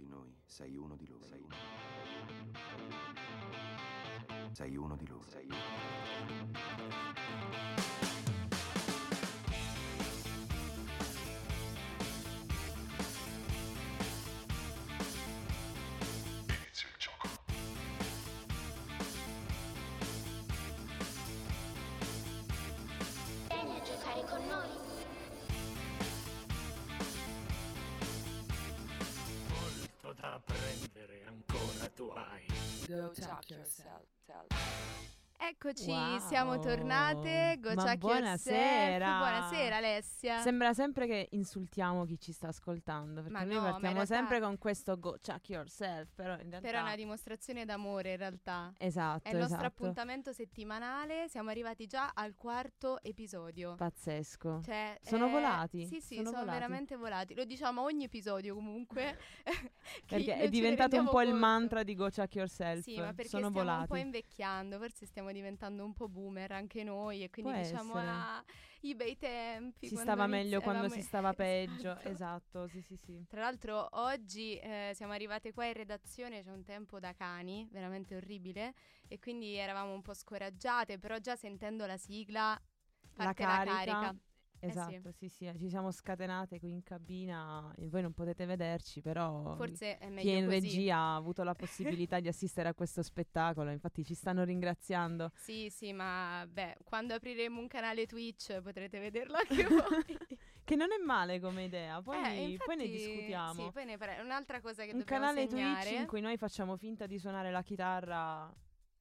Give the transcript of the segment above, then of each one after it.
di noi, sei uno di loro. Sei uno, sei uno di loro. Sei uno. Go talk yourself. Eccoci, Wow. siamo tornate. Go Ma Chuck buonasera. Buonasera Alessia. Sembra sempre che insultiamo chi ci sta ascoltando, perché Ma noi no, partiamo realtà- sempre con questo go chuck yourself, però in realtà Però è una dimostrazione d'amore in realtà. Esatto, È il nostro esatto. appuntamento settimanale. Siamo arrivati già al quarto episodio. Pazzesco. Cioè, Sono eh, volati, Sì, sì, sono sono, volati. veramente volati. Lo diciamo a ogni episodio comunque. Perché è diventato un po' il conto. mantra di go chuck yourself. Sì, ma perché Sono stiamo volati. un po' invecchiando, forse stiamo diventando un po' boomer anche noi e quindi Può diciamo essere. ah, i bei tempi. si stava meglio quando si stava peggio. Esatto. Esatto, sì, sì, sì. Tra l'altro oggi eh, siamo arrivate qua in redazione, c'è un tempo da cani, veramente orribile, e quindi eravamo un po' scoraggiate, però già sentendo la sigla parte la carica. carica. Eh sì. Esatto, sì. sì, ci siamo scatenate qui in cabina. e Voi non potete vederci, però Forse è meglio chi è in così. regia ha avuto la possibilità di assistere a questo spettacolo. Infatti ci stanno ringraziando. Sì, sì, ma beh, quando apriremo un canale Twitch potrete vederlo anche voi. Che non è male come idea, poi, Eh, poi ne infatti, discutiamo. Sì, poi ne parliamo. Un'altra cosa che Un dobbiamo canale segnare. Twitch in cui noi facciamo finta di suonare la chitarra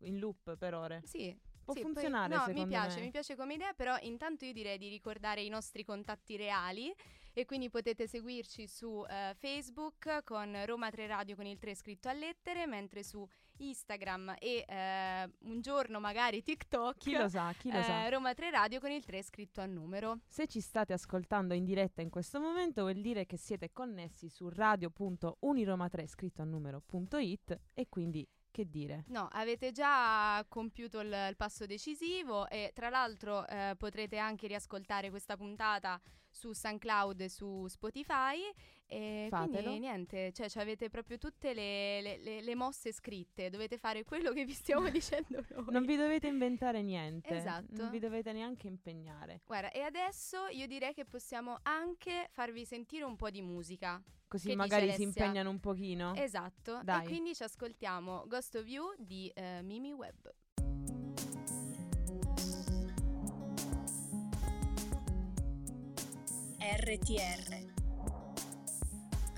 in loop per ore. Sì. Può sì, poi- funzionare no, secondo mi piace, me. mi piace come idea, però intanto io direi di ricordare i nostri contatti reali e quindi potete seguirci su eh, Facebook con Roma 3 Radio con il 3 scritto a lettere, mentre su Instagram e eh, un giorno magari TikTok Chi lo sa, chi lo eh, sa. Roma 3 Radio con il 3 scritto a numero. Se ci state ascoltando in diretta in questo momento vuol dire che siete connessi su radio.uniroma3 scritto a numero.it e quindi che dire? No, avete già compiuto il, il passo decisivo e tra l'altro eh, potrete anche riascoltare questa puntata su SoundCloud e su Spotify e Fatelo. quindi niente, cioè ci avete proprio tutte le, le- le- le mosse scritte, dovete fare quello che vi stiamo dicendo noi. Non vi dovete inventare niente. Esatto. Non vi dovete neanche impegnare. Guarda, e adesso io direi che possiamo anche farvi sentire un po' di musica. Così Che magari si impegnano un pochino. Esatto, Dai. e quindi ci ascoltiamo Ghost of You di eh, Mimi Webb. RTR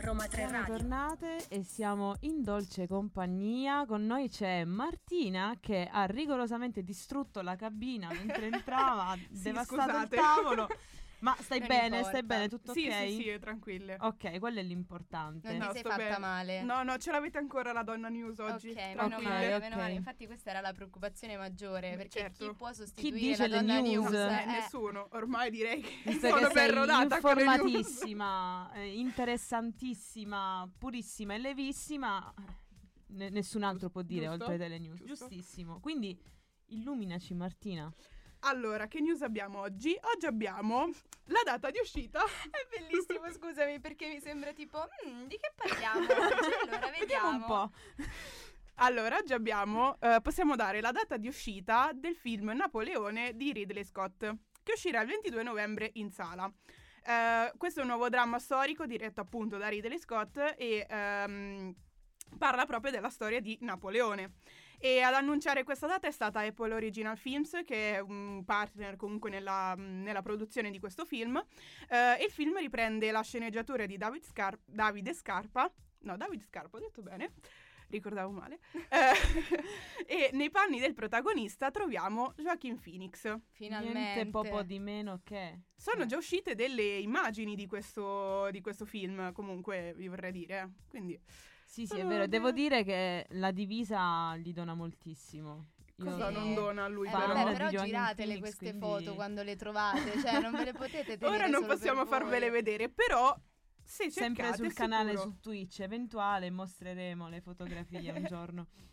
Roma 3 Siamo Radio tornate e siamo in dolce compagnia. Con noi c'è Martina che ha rigorosamente distrutto la cabina mentre entrava, devastato scusate. il tavolo. Ma stai Non bene, importa. stai bene, tutto sì, ok? sì, sì, tranquille. Ok, quello è l'importante. Non No, ti sei fatta bene. male. No, no, ce l'avete ancora la donna news oggi. Ok, meno male, ok. meno male. Infatti questa era la preoccupazione maggiore, perché certo. chi può sostituire dice la le donna news? news? Eh, Eh, nessuno, ormai direi che Visto sono che ben rodata informatissima, eh, interessantissima, purissima e levissima, ne- nessun altro può dire Giusto? oltre delle news. Giusto. Giustissimo. Quindi illuminaci Martina. Allora, che news abbiamo oggi? Oggi abbiamo la data di uscita. È bellissimo, scusami, perché mi sembra tipo, "Mm, di che parliamo oggi? Allora, vediamo. Vediamo un po'. Allora, oggi abbiamo, eh, possiamo dare la data di uscita del film Napoleone di Ridley Scott, che uscirà il 22 novembre in sala. Eh, questo è un nuovo dramma storico diretto appunto da Ridley Scott e ehm, parla proprio della storia di Napoleone. E ad annunciare questa data è stata Apple Original Films, che è un partner comunque nella, nella produzione di questo film. Eh, il film riprende la sceneggiatura di David Scar- Davide Scarpa. No, David Scarpa, ho detto bene. Ricordavo male. Eh, e nei panni del protagonista troviamo Joaquin Phoenix. Finalmente. Niente poco di meno che. Sono già uscite delle immagini di questo, di questo film, comunque vi vorrei dire. Quindi Sì, sì, è Sono vero. de- Devo dire che la divisa gli dona moltissimo. Cosa Sì. non dona a lui Eh, però. vabbè, però giratele Phoenix, queste quindi- foto quando le trovate, cioè non ve le potete tenere Ora non possiamo farvele vedere, però se Sempre cercate, sul canale sicuro. su Twitch eventuale mostreremo le fotografie un giorno.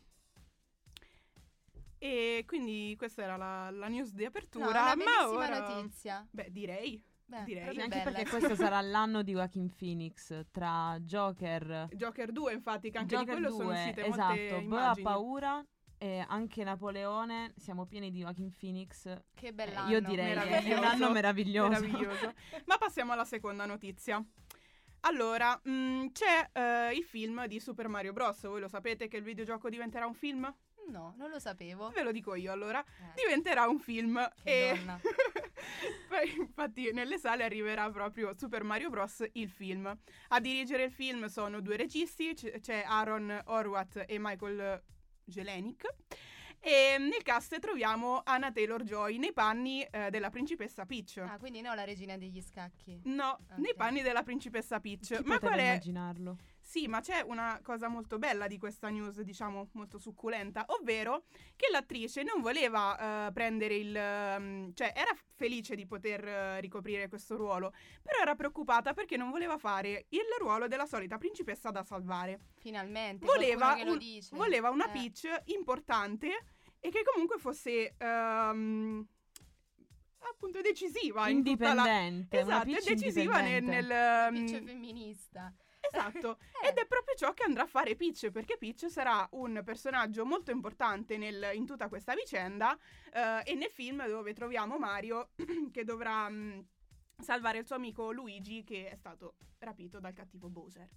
E quindi questa era la, la news di No, apertura. una ma ora... notizia. Beh, direi. Beh, direi. Anche bella. perché questo sarà l'anno di Joaquin Phoenix tra Joker, Joker 2, infatti, che anche Joker di quello 2, sono uscite molte esatto, ha immagini. paura e anche Napoleone, siamo pieni di Joaquin Phoenix. Che Eh, bell'anno. io direi che è un anno meraviglioso. Meraviglioso. Ma passiamo alla seconda notizia. Allora, mh, c'è eh, il film di Super Mario Bros. Voi lo sapete che il videogioco diventerà un film? No, non lo sapevo. Ve lo dico io allora. Eh. Diventerà un film. Che e donna. Poi, infatti nelle sale arriverà proprio Super Mario Bros. il film. A dirigere il film sono due registi, c- c'è Aaron Horwath e Michael Jelenic. E nel cast troviamo Anna Taylor-Joy nei panni eh, della principessa Peach. Ah, quindi no, la regina degli scacchi. No, nei Ok. panni della principessa Peach. Chi ma qual è? immaginarlo? Sì, ma c'è una cosa molto bella di questa news, diciamo molto succulenta, ovvero che l'attrice non voleva eh, prendere il... ehm, cioè era felice di poter eh, ricoprire questo ruolo, però era preoccupata perché non voleva fare il ruolo della solita principessa da salvare. Finalmente. Voleva, un- dice. voleva una Eh. Peach importante e che comunque fosse... ehm, appunto decisiva in tutta la... Indipendente, una Esatto, decisiva nel... indipendente. nel, Peach ehm, femminista. Esatto, Eh. ed è proprio ciò che andrà a fare Peach, perché Peach sarà un personaggio molto importante nel- in tutta questa vicenda eh, e nel film dove troviamo Mario che dovrà mh, salvare il suo amico Luigi che è stato rapito dal cattivo Bowser.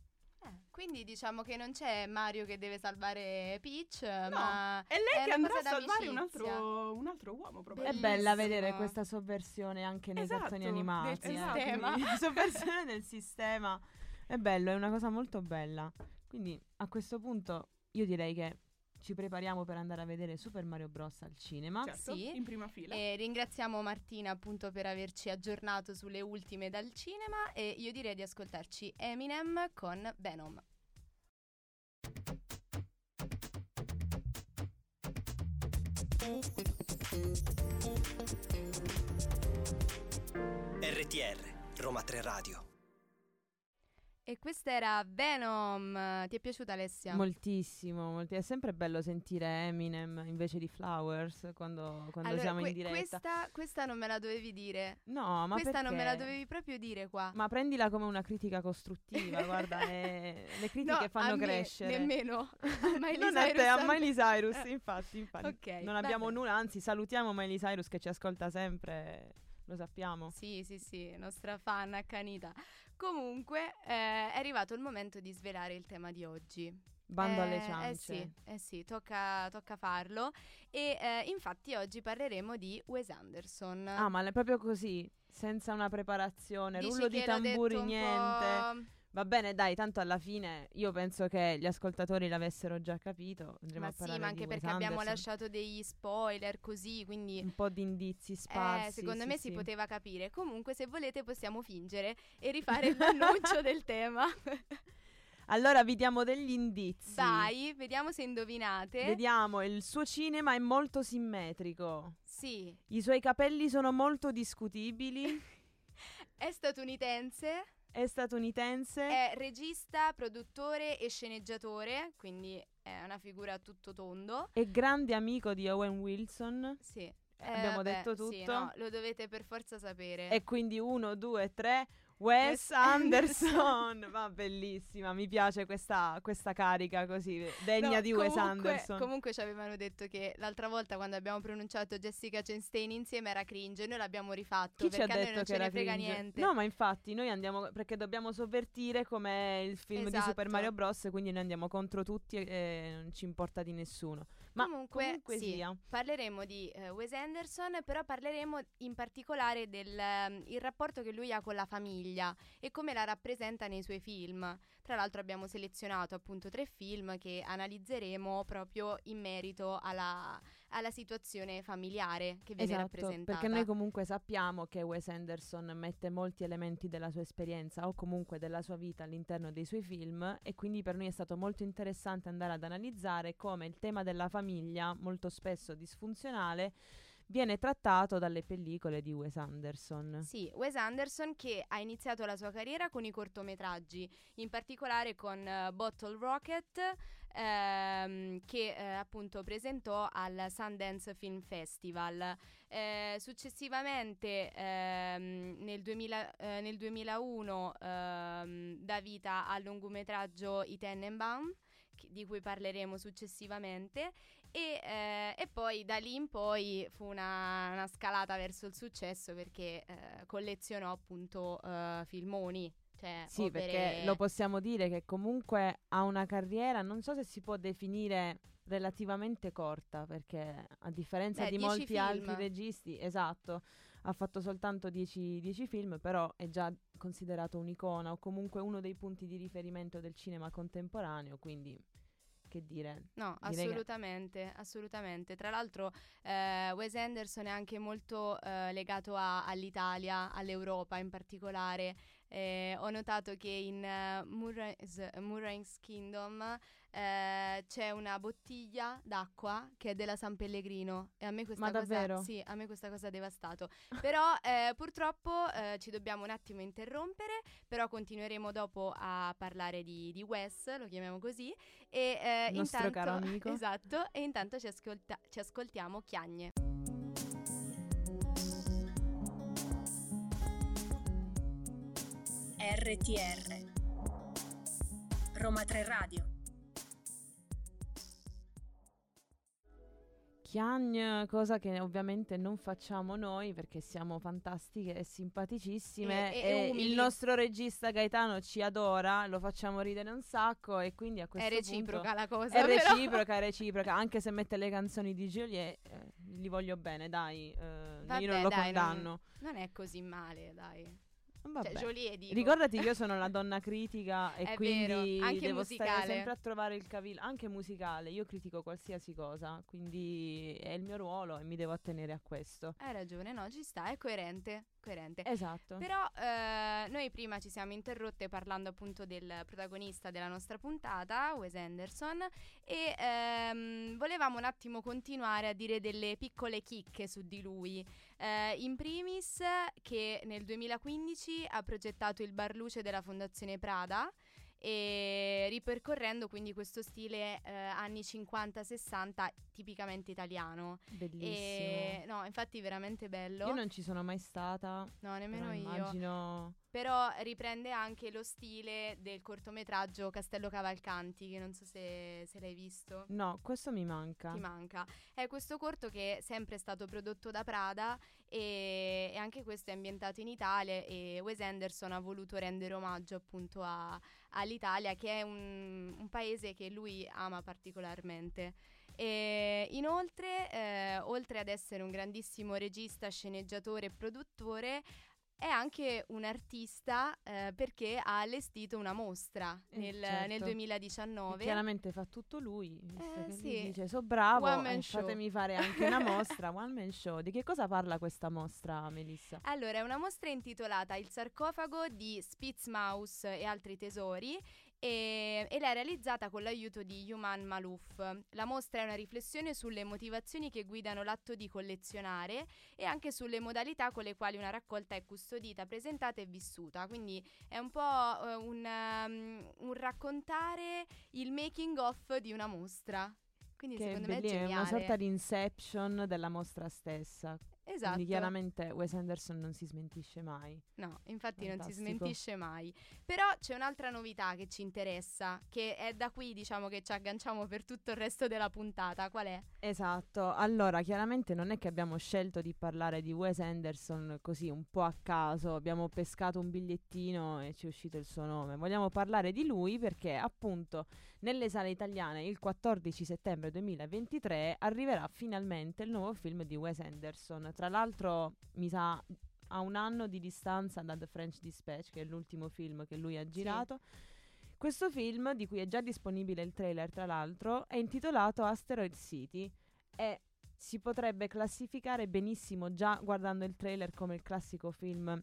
Eh, quindi diciamo che non c'è Mario che deve salvare Peach, ma È lei È che andrà a salvare un altro, un altro uomo, È probabilmente. bella Bellissimo. vedere questa sovversione anche nei Esatto, cartoni del animati. eh. sistema. Quindi, sovversione del sistema. È bello, è una cosa molto bella. Quindi a questo punto io direi che ci prepariamo per andare a vedere Super Mario Bros. al cinema. Certo, Sì. in prima fila. E ringraziamo Martina appunto per averci aggiornato sulle ultime dal cinema e io direi di ascoltarci Eminem con Venom. RTR, Roma 3 Radio. E questa era Venom. Ti è piaciuta Alessia? Moltissimo, molti- è sempre bello sentire Eminem invece di Flowers quando, quando Allora, siamo que- in diretta. Questa, questa non me la dovevi dire. No, ma questa non me la perché? dovevi proprio dire qua. Ma prendila come una critica costruttiva, guarda, è- le critiche No, fanno me crescere. Nemmeno. A Miley non a te, Cyrus, a. Miley Cyrus, infatti, infatti. Ok, non abbiamo vabbè. nulla, anzi salutiamo Miley Cyrus che ci ascolta sempre, lo sappiamo. Sì, sì, sì, nostra fan accanita. Comunque eh, è arrivato il momento di svelare il tema di oggi. Bando Eh, alle Eh ciance. sì, eh sì, tocca, tocca farlo. E eh, infatti oggi parleremo di Wes Anderson. Ah, ma è proprio così, senza una preparazione, Dici rullo di tamburi, niente. Va bene, dai, tanto alla fine io penso che gli ascoltatori l'avessero già capito. Andremo Ma sì, ma anche perché abbiamo Anderson. lasciato degli spoiler così, quindi... un po' di indizi sparsi. Eh, secondo sì, me sì. si poteva capire. Comunque, se volete, possiamo fingere e rifare l'annuncio del tema. Allora vi diamo degli indizi. Vai, vediamo se indovinate. Vediamo, il suo cinema è molto simmetrico. Sì, I suoi capelli sono molto discutibili. è statunitense, È statunitense. è regista, produttore e sceneggiatore, quindi è una figura a tutto tondo. È grande amico di Owen Wilson. Sì. Eh, Abbiamo vabbè, detto tutto. Sì, no, lo dovete per forza sapere. E quindi uno, due, tre. Wes Wes Anderson. Va bellissima, mi piace questa, questa carica così, degna No, di Wes comunque- Anderson. Comunque ci avevano detto che l'altra volta quando abbiamo pronunciato Jessica Chastain insieme era cringe, noi l'abbiamo rifatto Chi ci ha perché a noi detto non che ce era ne frega cringe? niente. No, ma infatti noi andiamo perché dobbiamo sovvertire come il film di Super Esatto. Mario Bros. Quindi noi andiamo contro tutti e, e non ci importa di nessuno. Ma comunque, comunque sì, sia. parleremo di eh, Wes Anderson, però parleremo in particolare del il rapporto che lui ha con la famiglia e come la rappresenta nei suoi film. Tra l'altro abbiamo selezionato appunto tre film che analizzeremo proprio in merito alla, alla situazione familiare che viene Esatto, rappresentata. perché noi comunque sappiamo che Wes Anderson mette molti elementi della sua esperienza o comunque della sua vita all'interno dei suoi film e quindi per noi è stato molto interessante andare ad analizzare come il tema della famiglia, molto spesso disfunzionale, viene trattato dalle pellicole di Wes Anderson. Sì, Wes Anderson che ha iniziato la sua carriera con i cortometraggi, in particolare con eh, Bottle Rocket, ehm, che eh, appunto presentò al Sundance Film Festival. Eh, successivamente ehm, nel, 2000 eh, nel 2001 ehm, dà vita al lungometraggio I Tenenbaum di cui parleremo successivamente e, eh, poi da lì in poi fu una, una scalata verso il successo perché eh, collezionò appunto eh, filmoni. Cioè, Sì, opere- perché lo possiamo dire che comunque ha una carriera, non so se si può definire relativamente corta, perché a differenza Beh, di 10 molti film. altri registi, esatto, ha fatto soltanto 10, 10 film, però è già considerato un'icona o comunque uno dei punti di riferimento del cinema contemporaneo, quindi che dire. No, Direi che- assolutamente, assolutamente. Tra l'altro eh, Wes Anderson è anche molto eh, legato a- all'Italia, all'Europa in particolare. Eh, ho notato che in eh, Murray's, Murray's Kingdom eh, c'è una bottiglia d'acqua che è della San Pellegrino e a me questa Ma cosa davvero? sì, a me questa cosa ha devastato. Però eh, purtroppo eh, ci dobbiamo un attimo interrompere, però continueremo dopo a parlare di, di Wes, lo chiamiamo così e eh, Il nostro intanto caro amico. Esatto, e intanto ci, ascolta- ci ascoltiamo Chiagne. RTR Roma 3 Radio Chiagne, cosa che ovviamente non facciamo noi perché siamo fantastiche e simpaticissime E- e- e, il nostro regista Gaetano ci adora, lo facciamo ridere un sacco e quindi a questo È reciproca punto la cosa. è però. reciproca, è reciproca, anche se mette le canzoni di Joliet, eh, gli voglio bene, dai, eh, Vabbè, io non lo dai, condanno. Non è così male, dai. Vabbè. Cioè, Jolie dico. Ricordati, io sono la donna critica e È quindi vero, anche devo stare musicale. sempre a trovare il cavillo, anche musicale. Io critico qualsiasi cosa, quindi è il mio ruolo e mi devo attenere a questo. Hai ragione, no, ci sta, è coerente, coerente. Esatto. Però eh, noi prima ci siamo interrotte parlando appunto del protagonista della nostra puntata, Wes Anderson, e ehm, volevamo un attimo continuare a dire delle piccole chicche su di lui. Eh, in primis che nel 2015 ha progettato il bar luce della Fondazione Prada e ripercorrendo quindi questo stile eh, anni 50-60 tipicamente italiano. Bellissimo. E, no, infatti veramente bello. Io non ci sono mai stata. No, nemmeno io. Immagino. Però riprende anche lo stile del cortometraggio Castello Cavalcanti, che non so se, se l'hai visto. No, questo mi manca. Ti manca. È questo corto che è sempre stato prodotto da Prada e, e anche questo è ambientato in Italia e Wes Anderson ha voluto rendere omaggio appunto a- all'Italia che è un, un paese che lui ama particolarmente. E inoltre, eh, oltre ad essere un grandissimo regista, sceneggiatore e produttore, è anche un artista eh, perché ha allestito una mostra Eh, nel, certo. nel E 2019. Chiaramente fa tutto lui. Eh, sì. dice: So bravo, eh, show." fatemi fare anche una mostra. One man show. Di che cosa parla questa mostra, Melissa? Allora, è una mostra intitolata Il sarcofago di Spitzmaus e altri tesori e, e l'è realizzata con l'aiuto di Human Malouf. La mostra è una riflessione sulle motivazioni che guidano l'atto di collezionare e anche sulle modalità con le quali una raccolta è custodita, presentata e vissuta. Quindi è un po' eh, un, um, un raccontare il making of di una mostra. Quindi Che secondo me è è una sorta di inception della mostra stessa. Esatto. Quindi chiaramente Wes Anderson non si smentisce mai. No, infatti non si Fantastico. smentisce mai. Però c'è un'altra novità che ci interessa, che è da qui, diciamo, che ci agganciamo per tutto il resto della puntata. Qual è? Esatto, allora chiaramente non è che abbiamo scelto di parlare di Wes Anderson così un po' a caso, abbiamo pescato un bigliettino e ci è uscito il suo nome. Vogliamo parlare di lui perché appunto nelle sale italiane il 14 settembre 2023 arriverà finalmente il nuovo film di Wes Anderson. Tra l'altro mi sa a un anno di distanza da The French Dispatch, che è l'ultimo film che lui ha girato. Questo film, di cui è già disponibile il trailer tra l'altro, è intitolato Asteroid City e si potrebbe classificare benissimo già guardando il trailer come il classico film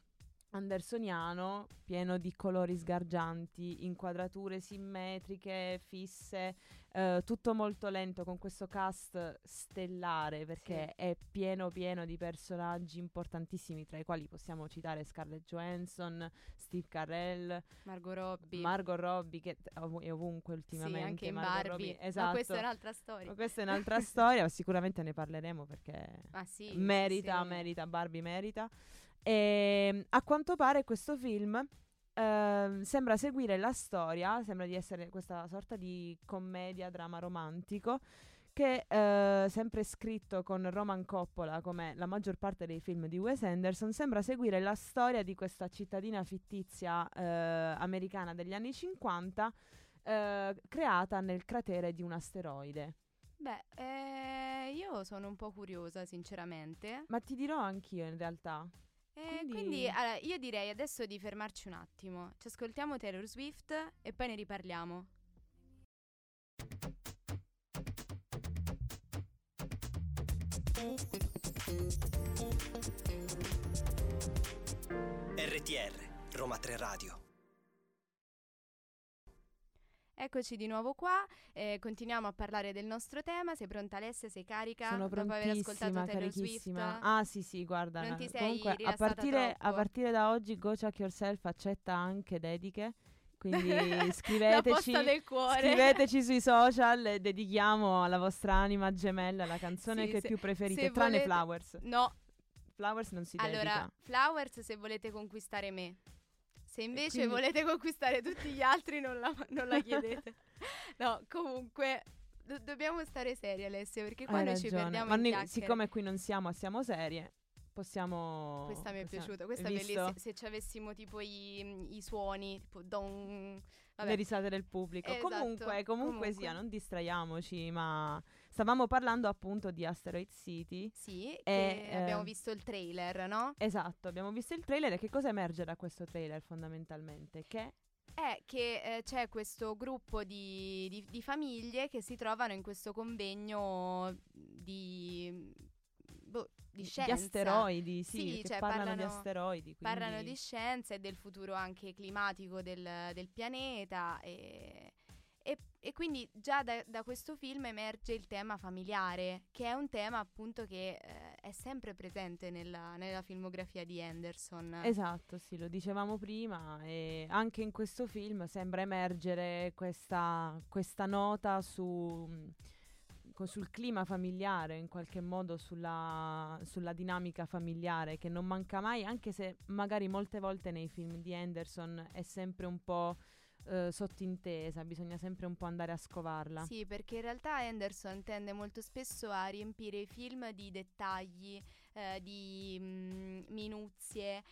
andersoniano, pieno di colori sgargianti, inquadrature simmetriche, fisse, eh, tutto molto lento con questo cast stellare perché Sì. è pieno pieno di personaggi importantissimi tra i quali possiamo citare Scarlett Johansson, Steve Carell, Margot Robbie. Margot Robbie che ov- è ovunque ultimamente. Sì, anche in Margot Barbie. Robbie, Ma esatto. questa è un'altra storia. Ma questa è un'altra storia, ma sicuramente ne parleremo perché Ah sì. merita, sì. merita, Barbie merita. E a quanto pare questo film ehm, sembra seguire la storia, sembra di essere questa sorta di commedia, drama romantico, che eh, sempre scritto con Roman Coppola, come la maggior parte dei film di Wes Anderson, sembra seguire la storia di questa cittadina fittizia eh, americana degli anni 50 eh, creata nel cratere di un asteroide. Beh, eh, io sono un po' curiosa, sinceramente. Ma ti dirò anch'io in realtà. E Quindi- quindi, allora, io direi adesso di fermarci un attimo. Ci ascoltiamo Taylor Swift e poi ne riparliamo. RTR, Roma 3 Radio. Eccoci di nuovo qua, eh, continuiamo a parlare del nostro tema. Sei pronta Alessia? Sei carica? Sono Dopo aver ascoltato Taylor carichissima. Swift? Ah, sì, sì, guarda. Non ti sei comunque, a partire, a partire da oggi Go Chuck Yourself accetta anche dediche. Quindi scriveteci, posta del cuore. scriveteci sui social e dedichiamo alla vostra anima gemella la canzone Sì, che se- più preferite, tranne volete- Flowers. No, Flowers non si allora, dedica. Flowers se volete conquistare me. Se invece quindi- volete conquistare tutti gli altri non la, non la chiedete. no, comunque do- dobbiamo stare seri Alessia perché qua Hai noi ci perdiamo Ma noi, chiacchiere. siccome qui non siamo, siamo serie, possiamo... Questa mi è possiamo- piaciuta, questa è bellissima. Se ci avessimo tipo i, i suoni, tipo don... Vabbè. le risate del pubblico. Esatto, comunque, comunque, comunque. sia, non distraiamoci, ma stavamo parlando appunto di Asteroid City. Sì, E, che abbiamo eh, visto il trailer, no? Esatto, abbiamo visto il trailer e che cosa emerge da questo trailer fondamentalmente? Che È che eh, c'è questo gruppo di, di- di famiglie che si trovano in questo convegno di, boh, di scienza. di asteroidi, sì, Sì, cioè parlano, di parlano- asteroidi. Parlano quindi- di scienza e del futuro anche climatico del, del pianeta e, e- quindi già da, da questo film emerge il tema familiare, che è un tema appunto che eh, è sempre presente nella, nella filmografia di Anderson. Esatto, sì, lo dicevamo prima e anche in questo film sembra emergere questa, questa nota su, sul clima familiare, in qualche modo sulla, sulla dinamica familiare che non manca mai, anche se magari molte volte nei film di Anderson è sempre un po' eh, sottintesa, bisogna sempre un po' andare a scovarla. Sì, perché in realtà Anderson tende molto spesso a riempire i film di dettagli, eh, di mm, minuzie,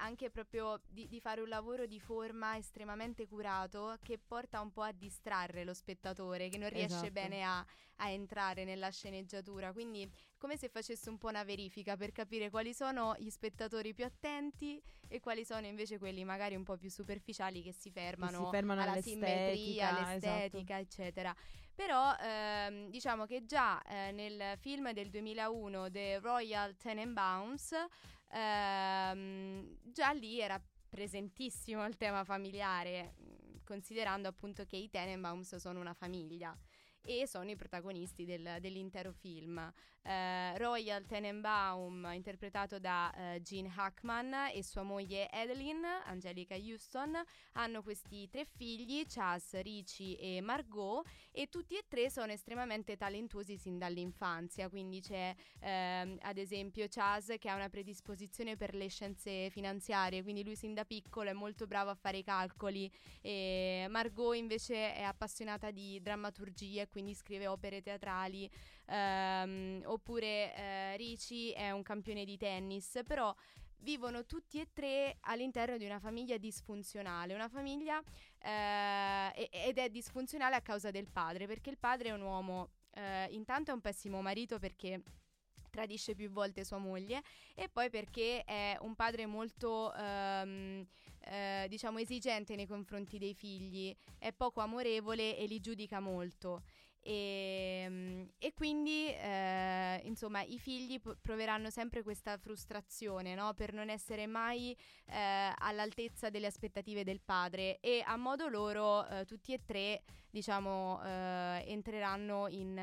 anche proprio di, di fare un lavoro di forma estremamente curato che porta un po' a distrarre lo spettatore, che non riesce Esatto. bene a, a entrare nella sceneggiatura. Quindi come se facesse un po' una verifica per capire quali sono gli spettatori più attenti e quali sono invece quelli magari un po' più superficiali che si fermano, fermano alla all'estetica, simmetria, esatto. all'estetica, eccetera. Però ehm, diciamo che già eh, nel film del 2001 The Royal Tenenbaums ehm, già lì era presentissimo il tema familiare, mh, considerando appunto che i Tenenbaums sono una famiglia e sono i protagonisti del- dell'intero film. Eh, Royal Tenenbaum, interpretato da eh, Gene Hackman e sua moglie Adeline, Angelica Houston, hanno questi tre figli, Chas, Richie e Margot, e tutti e tre sono estremamente talentuosi sin dall'infanzia. Quindi c'è ehm, ad esempio Chas che ha una predisposizione per le scienze finanziarie, quindi lui sin da piccolo è molto bravo a fare i calcoli e Margot invece è appassionata di drammaturgia quindi scrive opere teatrali. Ehm, oppure eh, Richie è un campione di tennis, però vivono tutti e tre all'interno di una famiglia disfunzionale, una famiglia eh, ed è disfunzionale a causa del padre, perché il padre è un uomo, eh, intanto è un pessimo marito perché tradisce più volte sua moglie e poi perché è un padre molto ehm, eh, diciamo esigente nei confronti dei figli, è poco amorevole e li giudica molto E, mm, e quindi eh, insomma i figli p- proveranno sempre questa frustrazione no? per non essere mai eh, all'altezza delle aspettative del padre e a modo loro eh, tutti e tre diciamo eh, entreranno in,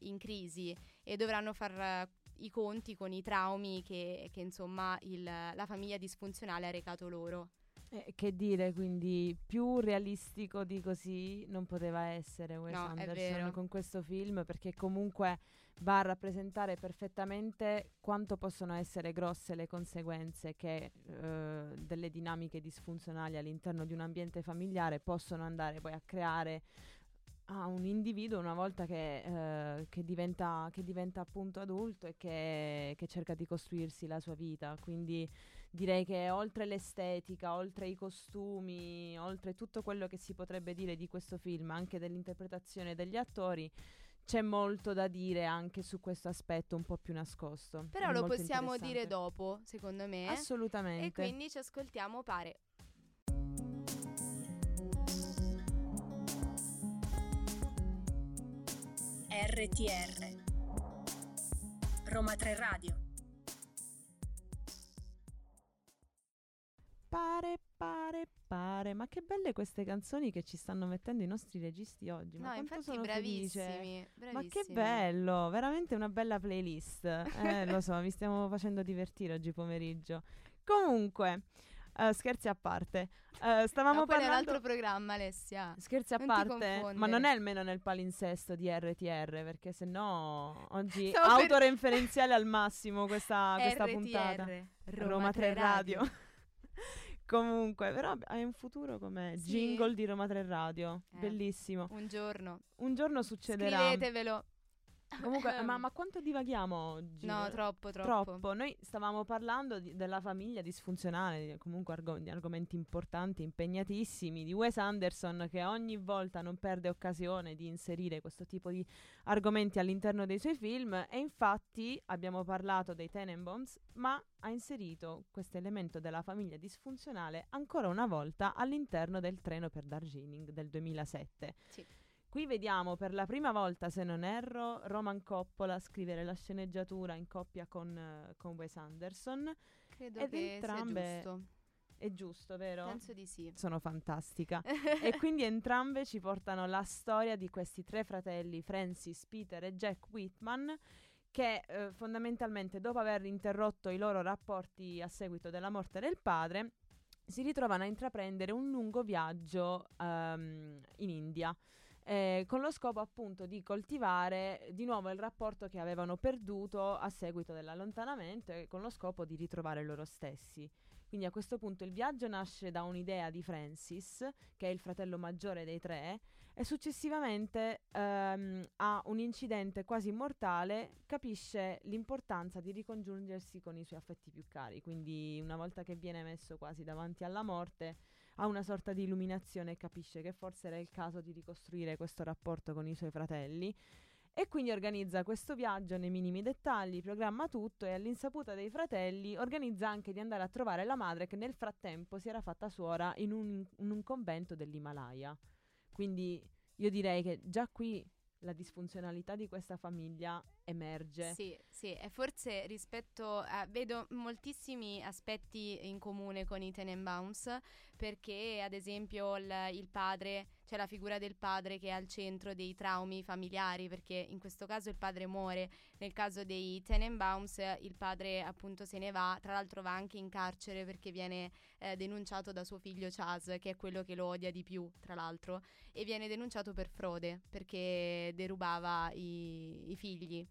in crisi e dovranno far eh, i conti con i traumi che, che insomma il- la famiglia disfunzionale ha recato loro. Eh, che dire, quindi più realistico di così non poteva essere Wes No, Anderson con questo film perché comunque va a rappresentare perfettamente quanto possono essere grosse le conseguenze che eh, delle dinamiche disfunzionali all'interno di un ambiente familiare possono andare poi a creare a un individuo una volta che, eh, che diventa, che diventa appunto adulto e che, che cerca di costruirsi la sua vita. Quindi direi che oltre l'estetica, oltre i costumi, oltre tutto quello che si potrebbe dire di questo film, anche dell'interpretazione degli attori, c'è molto da dire anche su questo aspetto un po' più nascosto. Però È lo possiamo dire dopo, secondo me. Assolutamente. E quindi ci ascoltiamo Pare. RTR Roma 3 Radio Pare, pare, pare. Ma che belle queste canzoni che ci stanno mettendo i nostri registi oggi. Ma no, quanto infatti sono bravissimi, felice. Ma bravissimi. che bello, veramente una bella playlist. Eh, lo so, mi stiamo facendo divertire oggi pomeriggio. Comunque, eh, scherzi a parte. eh, stavamo No, parlando... altro programma, Alessia. Scherzi a Non parte, ma non è almeno nel palinsesto di RTR, perché se no oggi Stavo per- autoreferenziale al massimo questa, questa puntata. Roma, Roma 3 3 Radio. Comunque, però hai un futuro come Sì. jingle di Roma 3 Radio. Eh. Bellissimo. Un giorno. Un giorno succederà. Scrivetevelo. Comunque, ma, ma quanto divaghiamo oggi? No, troppo, troppo. Troppo. Noi stavamo parlando di- della famiglia disfunzionale, di- comunque argo- di argomenti importanti, impegnatissimi, di Wes Anderson che ogni volta non perde occasione di inserire questo tipo di argomenti all'interno dei suoi film e infatti abbiamo parlato dei Tenenbaums, ma ha inserito questo elemento della famiglia disfunzionale ancora una volta all'interno del treno per Darjeeling del 2007. Sì. Qui vediamo per la prima volta, se non erro, Roman Coppola scrivere la sceneggiatura in coppia con, eh, con Wes Anderson. Credo Ed che entrambe- sia giusto. È giusto, vero? Penso di sì. Sono fantastica. e quindi entrambe ci portano la storia di questi tre fratelli, Francis, Peter e Jack Whitman, che eh, fondamentalmente dopo aver interrotto i loro rapporti a seguito della morte del padre, si ritrovano a intraprendere un lungo viaggio ehm, in India. Eh, con lo scopo appunto di coltivare di nuovo il rapporto che avevano perduto a seguito dell'allontanamento e con lo scopo di ritrovare loro stessi. Quindi a questo punto il viaggio nasce da un'idea di Francis, che è il fratello maggiore dei tre, e successivamente ehm, a un incidente quasi mortale capisce l'importanza di ricongiungersi con i suoi affetti più cari. Quindi una volta che viene messo quasi davanti alla morte ha una sorta di illuminazione e capisce che forse era il caso di ricostruire questo rapporto con i suoi fratelli. E quindi organizza questo viaggio nei minimi dettagli, programma tutto e all'insaputa dei fratelli organizza anche di andare a trovare la madre che nel frattempo si era fatta suora in un, in un convento dell'Himalaya. Quindi io direi che già qui la disfunzionalità di questa famiglia emerge. Sì, sì, e forse rispetto a... vedo moltissimi aspetti in comune con i Tenenbaums perché ad esempio il, il padre, c'è la figura del padre che è al centro dei traumi familiari perché in questo caso il padre muore, nel caso dei Tenenbaums il padre appunto se ne va, tra l'altro va anche in carcere perché viene eh, denunciato da suo figlio Chaz che è quello che lo odia di più tra l'altro e viene denunciato per frode perché derubava i, i figli.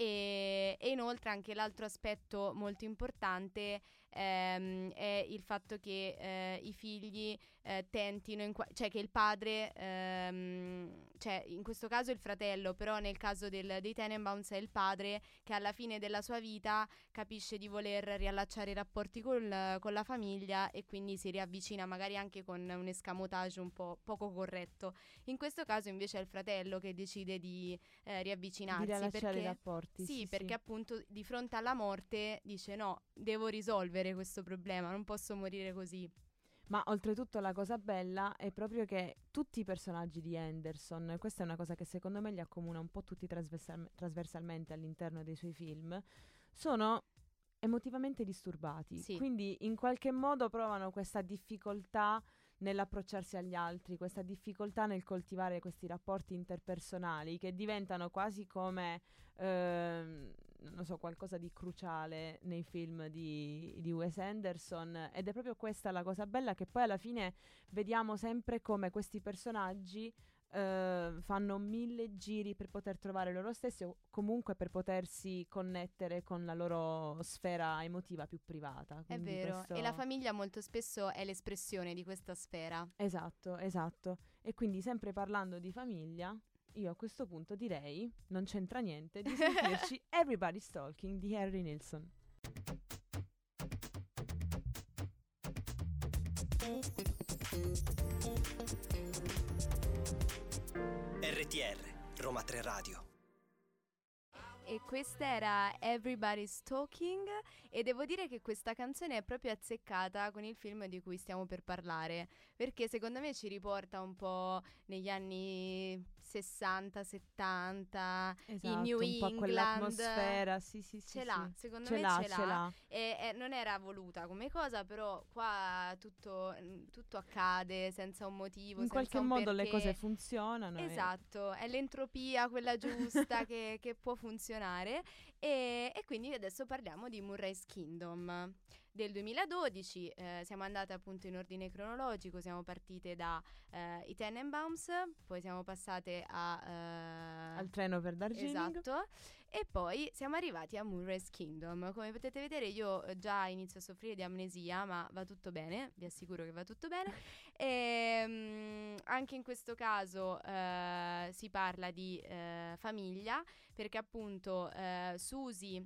E, e inoltre anche l'altro aspetto molto importante ehm, è il fatto che eh, i figli eh, tentino, in qua- cioè che il padre, ehm, cioè in questo caso il fratello, però nel caso del, dei Tenenbaums è il padre che alla fine della sua vita capisce di voler riallacciare i rapporti col- con la famiglia e quindi si riavvicina magari anche con un escamotage un po' poco corretto. In questo caso invece è il fratello che decide di eh, riavvicinarsi di riallacciare perché i rapporti. sì, perché appunto di fronte alla morte dice no, devo risolvere questo problema, non posso morire così. Ma oltretutto la cosa bella è proprio che tutti i personaggi di Anderson, questa è una cosa che secondo me li accomuna un po' tutti trasversal- trasversalmente all'interno dei suoi film, sono emotivamente disturbati. Sì. Quindi in qualche modo provano questa difficoltà nell'approcciarsi agli altri, questa difficoltà nel coltivare questi rapporti interpersonali che diventano quasi come, ehm, non so, qualcosa di cruciale nei film di, di Wes Anderson ed è proprio questa la cosa bella che poi alla fine vediamo sempre come questi personaggi eh, fanno mille giri per poter trovare loro stessi o comunque per potersi connettere con la loro sfera emotiva più privata. È vero, questo- e la famiglia molto spesso è l'espressione di questa sfera. Esatto, esatto. E quindi sempre parlando di famiglia, io a questo punto direi, non c'entra niente, di sentirci Everybody's Talking di Harry Nilsson. RTR, Roma 3 Radio. E questa era Everybody's Talking e devo dire che questa canzone è proprio azzeccata con il film di cui stiamo per parlare, perché secondo me ci riporta un po' negli anni 60, 70, Esatto, New un po' England. quell'atmosfera, sì sì sì. ce l'ha, sì. secondo Ce me l'ha, ce l'ha. ce l'ha. E, e non era voluta come cosa, però qua tutto, tutto accade senza un motivo. In qualche modo le perché. cose funzionano. e- Esatto, è l'entropia quella giusta che, che può funzionare e, e quindi adesso parliamo di Murray's Kingdom del 2012, eh, siamo andate appunto in ordine cronologico, siamo partite da eh, i Tenenbaums, poi siamo passate a... eh, Al treno per Darjeeling. Esatto. E poi siamo arrivati a Murray's Kingdom. Come potete vedere, io eh, già inizio a soffrire di amnesia, ma va tutto bene, vi assicuro che va tutto bene. E, mm, anche in questo caso eh, si parla di eh, famiglia, perché appunto Susie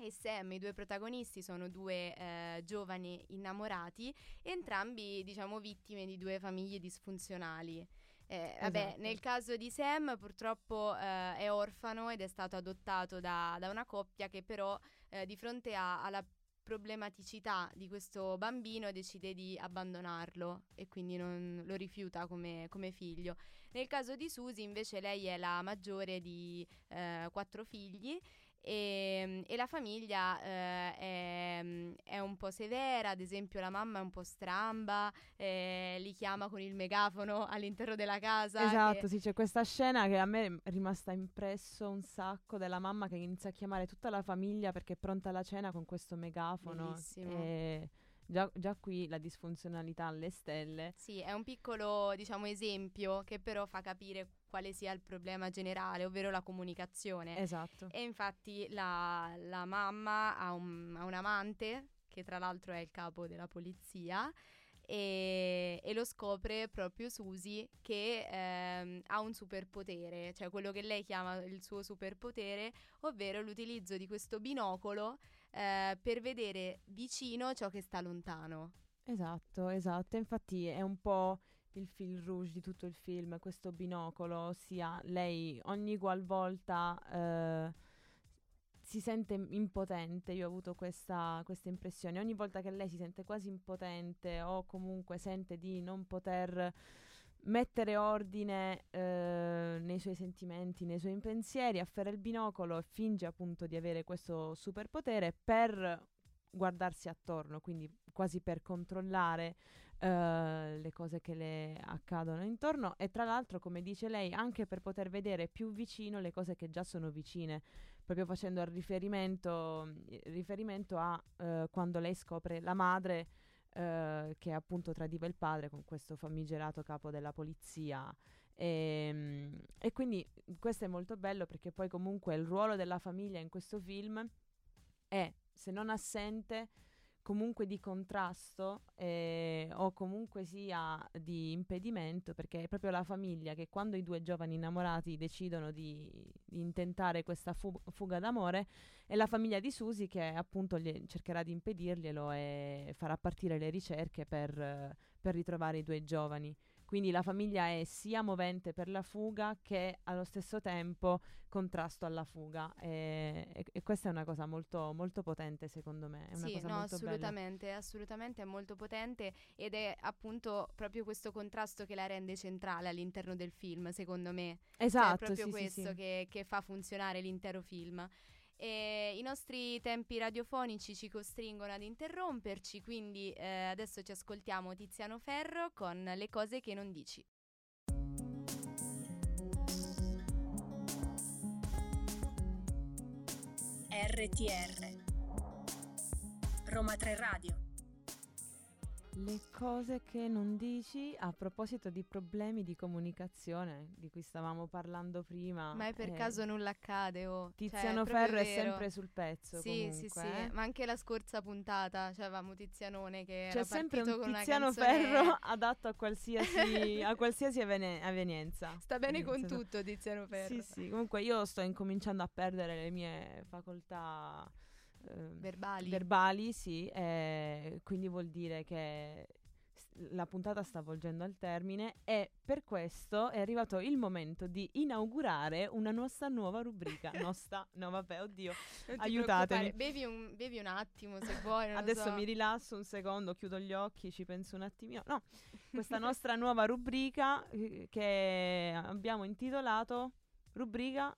e Sam, i due protagonisti, sono due eh, giovani innamorati, entrambi diciamo vittime di due famiglie disfunzionali. Eh, vabbè, Esatto. nel caso di Sam purtroppo eh, è orfano ed è stato adottato da, da una coppia che però eh, di fronte a- alla problematicità di questo bambino decide di abbandonarlo e quindi non lo rifiuta come, come figlio. Nel caso di Susie invece lei è la maggiore di eh, quattro figli e, e la famiglia eh, è, è un po' severa, ad esempio la mamma è un po' stramba, eh, li chiama con il megafono all'interno della casa. Esatto, che- sì, c'è questa scena che a me è rimasta impresso un sacco della mamma che inizia a chiamare tutta la famiglia perché è pronta la cena con questo megafono. Bellissimo. E già, già qui la disfunzionalità alle stelle. Sì, è un piccolo, diciamo, esempio che però fa capire quale sia il problema generale, ovvero la comunicazione. Esatto. E infatti la, la mamma ha un, ha un amante, che tra l'altro è il capo della polizia, e, e lo scopre proprio Susie che ehm, ha un superpotere, cioè quello che lei chiama il suo superpotere, ovvero l'utilizzo di questo binocolo eh, per vedere vicino ciò che sta lontano. Esatto, esatto. Infatti è un po' il fil rouge di tutto il film, questo binocolo, ossia lei ogni qualvolta eh, si sente impotente, io ho avuto questa, questa impressione, ogni volta che lei si sente quasi impotente o comunque sente di non poter mettere ordine eh, nei suoi sentimenti, nei suoi pensieri, afferra il binocolo e finge appunto di avere questo superpotere per guardarsi attorno, quindi quasi per controllare eh, le cose che le accadono intorno. E tra l'altro, come dice lei, anche per poter vedere più vicino le cose che già sono vicine, proprio facendo riferimento, riferimento a eh, quando lei scopre la madre eh, che appunto tradiva il padre con questo famigerato capo della polizia. E, e quindi questo è molto bello perché poi comunque il ruolo della famiglia in questo film è, se non assente, comunque di contrasto eh, o comunque sia di impedimento, perché è proprio la famiglia che quando i due giovani innamorati decidono di, di intentare questa fu- fuga d'amore, è la famiglia di Susi che appunto gli- cercherà di impedirglielo e farà partire le ricerche per, per ritrovare i due giovani. Quindi la famiglia è sia movente per la fuga che allo stesso tempo contrasto alla fuga e, e- e questa è una cosa molto, molto potente secondo me, è una Sì, cosa no, molto bella. assolutamente, assolutamente è molto potente ed è appunto proprio questo contrasto che la rende centrale all'interno del film, secondo me. Cioè, Esatto, è proprio sì, sì, questo sì. Che, che fa funzionare l'intero film. E I nostri tempi radiofonici ci costringono ad interromperci, quindi eh, adesso ci ascoltiamo Tiziano Ferro con Le cose che non dici. RTR Roma 3 Radio Le cose che non dici a proposito di problemi di comunicazione di cui stavamo parlando prima. Ma è per eh, caso nulla accade o... cioè, Tiziano Ferro è vero. sempre sul pezzo. Sì, sì, comunque, sì, eh. ma anche la scorsa puntata, cioè avevamo Tizianone che C'è sempre un con Tiziano Ferro adatto a qualsiasi, a qualsiasi avvene- avvenienza. Sta bene con Nel senso- tutto Tiziano Ferro. Sì, sì, comunque io sto incominciando a perdere le mie facoltà Verbali. verbali, sì, e quindi vuol dire che la puntata sta volgendo al termine e per questo è arrivato il momento di inaugurare una nostra nuova rubrica. nostra, no vabbè, oddio. Aiutatemi. Bevi un, bevi un attimo se vuoi. Adesso so. mi rilasso un secondo, chiudo gli occhi, ci penso un attimino. No, questa nostra nuova rubrica eh, che abbiamo intitolato rubrica,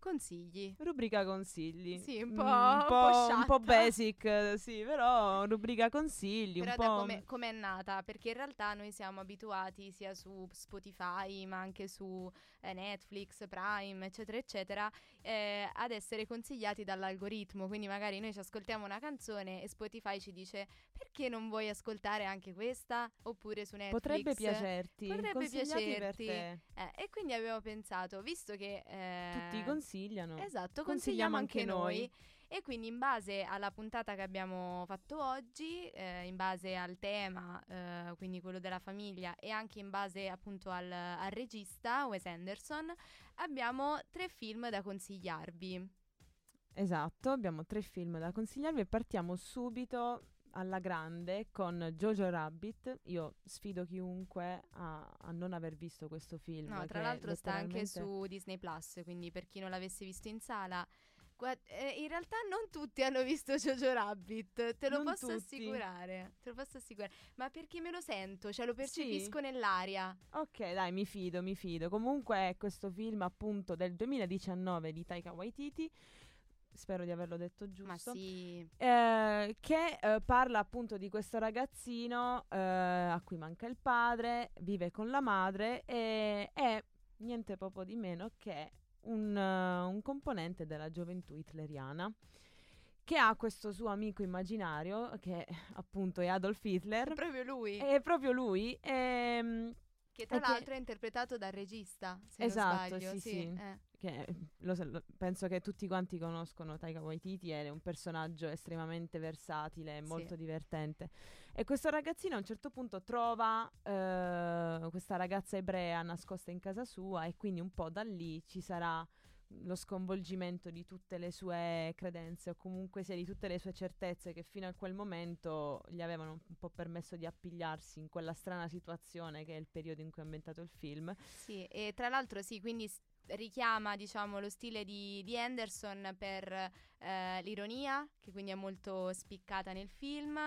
Consigli. rubrica consigli. Sì, un Mm, po'- un un po' un po' basic, sì, però rubrica consigli, Però un po' come, come è nata? Perché in realtà noi siamo abituati sia su Spotify ma anche su eh, Netflix, Prime, eccetera, eccetera, eh, ad essere consigliati dall'algoritmo. Quindi magari noi ci ascoltiamo una canzone e Spotify ci dice perché non vuoi ascoltare anche questa? Oppure su Netflix. potrebbe piacerti, Potrebbe piacerti. te. Eh, e quindi avevo pensato, visto che... eh, Tutti consigliano. Esatto, Consigliamo consigliamo anche noi. noi. E quindi in base alla puntata che abbiamo fatto oggi, eh, in base al tema, eh, quindi quello della famiglia, e anche in base appunto al, al regista Wes Anderson, abbiamo tre film da consigliarvi. Esatto, abbiamo tre film da consigliarvi e partiamo subito alla grande con Jojo Rabbit. Io sfido chiunque a, a non aver visto questo film. No, tra l'altro sta anche letteralmente- su Disney Plus, quindi per chi non l'avesse visto in sala. eh, in realtà non tutti hanno visto Jojo Rabbit, te lo Non posso tutti. assicurare. Te lo posso assicurare. Ma perché me lo sento, cioè lo percepisco Sì? nell'aria. Ok, dai, mi fido, mi fido. Comunque è questo film appunto del 2019 di Taika Waititi. Spero di averlo detto giusto. Ma sì. eh, che eh, parla appunto di questo ragazzino eh, a cui manca il padre, vive con la madre e è niente poco di meno che un, eh, un componente della gioventù hitleriana che ha questo suo amico immaginario che appunto è Adolf È Hitler. proprio lui. È proprio lui. ehm, che tra e che- l'altro è interpretato dal regista. Se Esatto, non sbaglio. sì, sì. eh. Che lo lo- penso che tutti quanti conoscono Taika Waititi, è un personaggio estremamente versatile, e Sì. molto divertente. E questo ragazzino a un certo punto trova eh, questa ragazza ebrea nascosta in casa sua e quindi un po' da lì ci sarà lo sconvolgimento di tutte le sue credenze o comunque sia di tutte le sue certezze che fino a quel momento gli avevano un po' permesso di appigliarsi in quella strana situazione che è il periodo in cui è ambientato il film. Sì, e tra l'altro sì, quindi richiama diciamo lo stile di, di Anderson per eh, l'ironia, che quindi è molto spiccata nel film,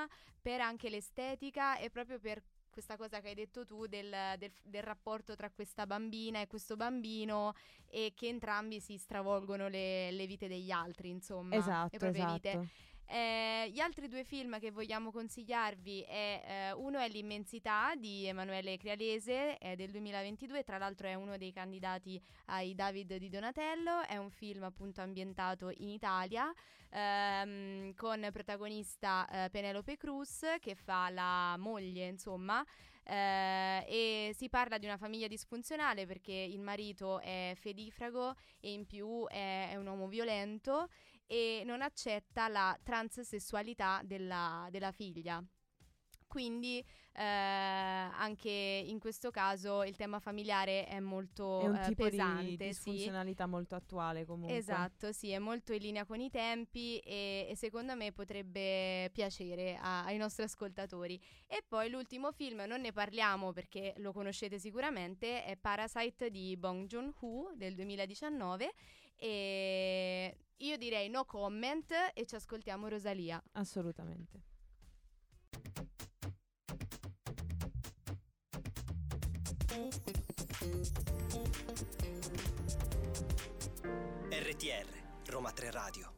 per anche l'estetica e proprio per questa cosa che hai detto tu del, del- del rapporto tra questa bambina e questo bambino e che entrambi si stravolgono le, le vite degli altri, insomma, le Esatto, proprie esatto. vite. Eh, gli altri due film che vogliamo consigliarvi è eh, uno è L'immensità di Emanuele Crialese, è del 2022, tra l'altro è uno dei candidati ai David di Donatello, è un film appunto ambientato in Italia ehm, con protagonista eh, Penelope Cruz che fa la moglie, insomma. eh, e si parla di una famiglia disfunzionale perché il marito è fedifrago e in più è, è un uomo violento e non accetta la transessualità della, della figlia. quindi eh, anche in questo caso il tema familiare è molto È un eh, tipo pesante. di sì. disfunzionalità molto attuale comunque. Esatto, sì, è molto in linea con i tempi e, e secondo me potrebbe piacere a- ai nostri ascoltatori. E poi l'ultimo film, non ne parliamo perché lo conoscete sicuramente, è Parasite di Bong Joon-ho del 2019 e io direi no comment e ci ascoltiamo Rosalia. Assolutamente. RTR, Roma 3 Radio.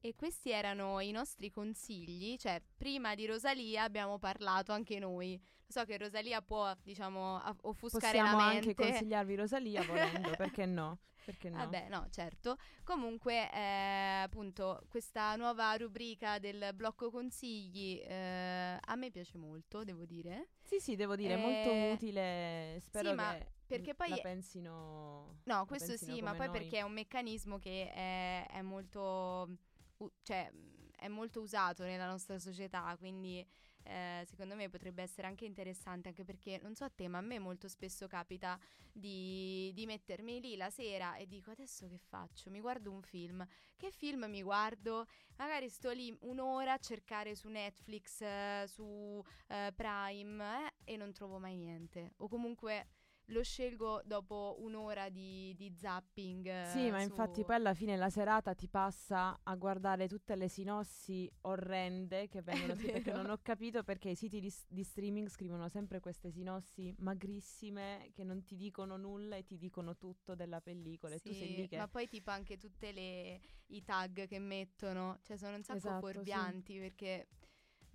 E questi erano i nostri consigli, cioè prima di Rosalia abbiamo parlato anche noi. Lo so che Rosalia può, diciamo, offuscare Possiamo la anche mente. consigliarvi Rosalia volendo, perché no? Perché no? Vabbè, no, certo. Comunque, eh, appunto, questa nuova rubrica del blocco consigli eh, a me piace molto, devo dire. Sì, sì, devo dire, molto Eh, utile. Spero sì, ma che perché poi la è- pensino. No, questo pensino sì, ma poi noi. perché è un meccanismo che è, è molto, u- cioè, è molto usato nella nostra società, quindi eh, secondo me potrebbe essere anche interessante, anche perché, non so a te, ma a me molto spesso capita di, di mettermi lì la sera e dico adesso che faccio? Mi guardo un film. Che film mi guardo? Magari sto lì un'ora a cercare su Netflix, eh, su eh, Prime eh, e non trovo mai niente. O comunque lo scelgo dopo un'ora di, di zapping. eh, Sì, ma su- infatti poi alla fine la serata ti passa a guardare tutte le sinossi orrende che vengono scritte, perché non ho capito perché i siti di, di streaming scrivono sempre queste sinossi magrissime che non ti dicono nulla e ti dicono tutto della pellicola e tu sei Sì, lì che Ma poi tipo anche tutte le i tag che mettono, cioè sono un sacco Esatto, sì. fuorvianti perché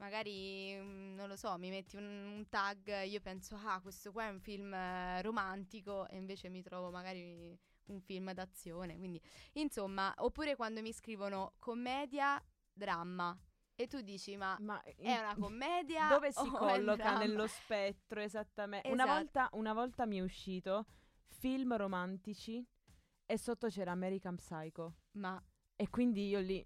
magari mm, non lo so, mi metti un, un tag, io penso "Ah, questo qua è un film eh, romantico" e invece mi trovo magari un film d'azione, quindi insomma, oppure quando mi scrivono commedia, dramma e tu dici "Ma Ma è una commedia dove si colloca dramma?" nello spettro esattamente? Una, Esatto. volta, una volta mi è uscito film romantici e sotto c'era American Psycho. Ma E quindi io lì,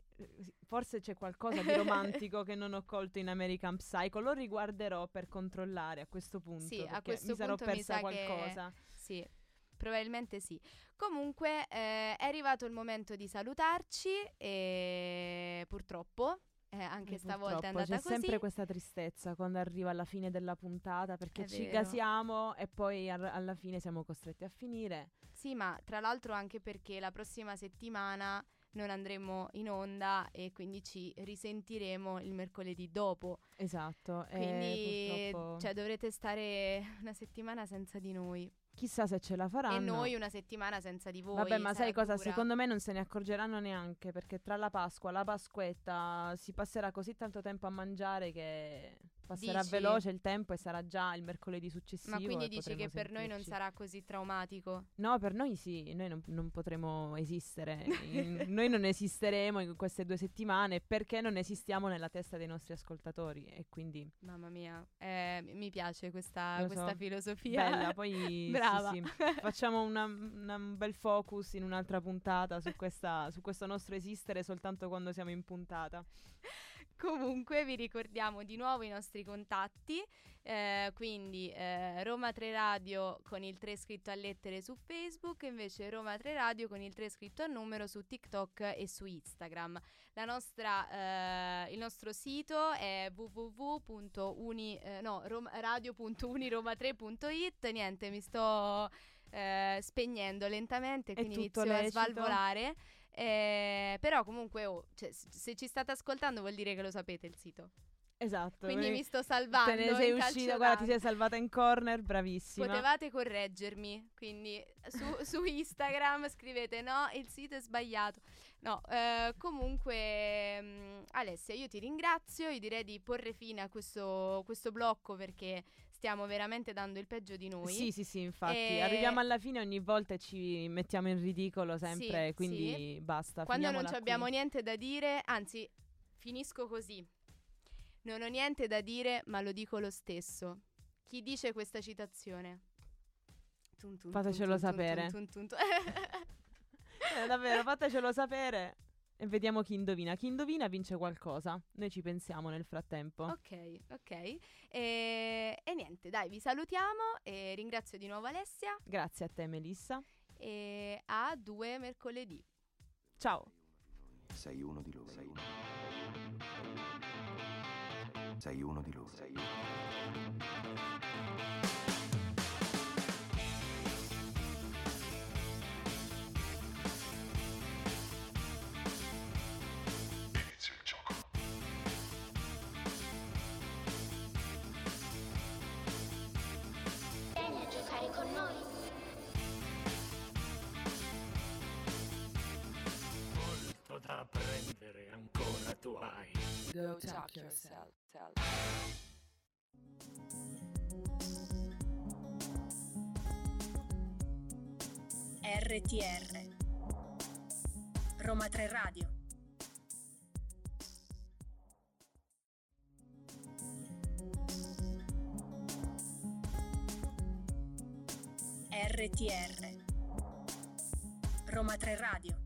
forse c'è qualcosa di romantico che non ho colto in American Psycho. Lo riguarderò per controllare a questo punto. Sì, a questo mi sarò punto mi persa sa che- qualcosa. Sì, probabilmente sì. Comunque eh, è arrivato il momento di salutarci e purtroppo eh, anche stavolta è andata c'è così. sempre questa tristezza quando arriva alla fine della puntata perché È ci vero. gasiamo e poi ar- alla fine siamo costretti a finire. Sì, ma tra l'altro anche perché la prossima settimana non andremo in onda e quindi ci risentiremo il mercoledì dopo. Esatto. e Quindi purtroppo cioè, dovrete stare una settimana senza di noi chissà se ce la faranno. e noi una settimana senza di voi. Vabbè, ma sai cosa? dura. Secondo me non se ne accorgeranno neanche perché tra la Pasqua e la Pasquetta si passerà così tanto tempo a mangiare che passerà Dici? veloce il tempo e sarà già il mercoledì successivo. Ma quindi dici che per noi non sarà così traumatico? No, per noi sì, noi non, non potremo esistere. In- noi non esisteremo in queste due settimane perché non esistiamo nella testa dei nostri ascoltatori e quindi Mamma mia, eh, mi piace questa, questa so. filosofia. bella. Poi sì, Brava. sì, facciamo una- una- un bel focus in un'altra puntata su, questa, su questo nostro esistere soltanto quando siamo in puntata. Comunque vi ricordiamo di nuovo i nostri contatti, eh, quindi eh, Roma 3 Radio con il 3 scritto a lettere su Facebook, invece Roma 3 Radio con il 3 scritto a numero su TikTok e su Instagram. La nostra, eh, il nostro sito è www.uni, eh, no, rom- radio.uniroma3.it, niente, mi sto eh, spegnendo lentamente, quindi inizio a lecito. svalvolare. Eh, però comunque oh, cioè, se ci state ascoltando vuol dire che lo sapete il sito. Esatto. Quindi mi sto salvando. Te ne sei uscita, guarda, ti sei salvata in corner, bravissima. Potevate correggermi, quindi su, su Instagram scrivete no, il sito è sbagliato. No, eh, comunque mm, Alessia, io ti ringrazio, io direi di porre fine a questo, questo blocco perché stiamo veramente dando il peggio di noi. Sì, sì, sì, infatti. E- Arriviamo alla fine ogni volta e ci mettiamo in ridicolo sempre, Sì, quindi basta. Quando non abbiamo niente da dire, anzi, finisco così. Non ho niente da dire, ma lo dico lo stesso. Chi dice questa citazione? Tun tun Fatecelo tun sapere. tun tun tun. Eh, davvero, fatecelo sapere. E vediamo chi indovina. Chi indovina vince qualcosa. Noi ci pensiamo nel frattempo. Ok, ok. E, e niente, dai, vi salutiamo e ringrazio di nuovo Alessia Grazie a te Melissa. e a due mercoledì. Ciao. Sei uno di loro. Sei uno. Sei uno di loro. Sei uno. Go talk yourself. RTR Roma 3 Radio. RTR Roma 3 Radio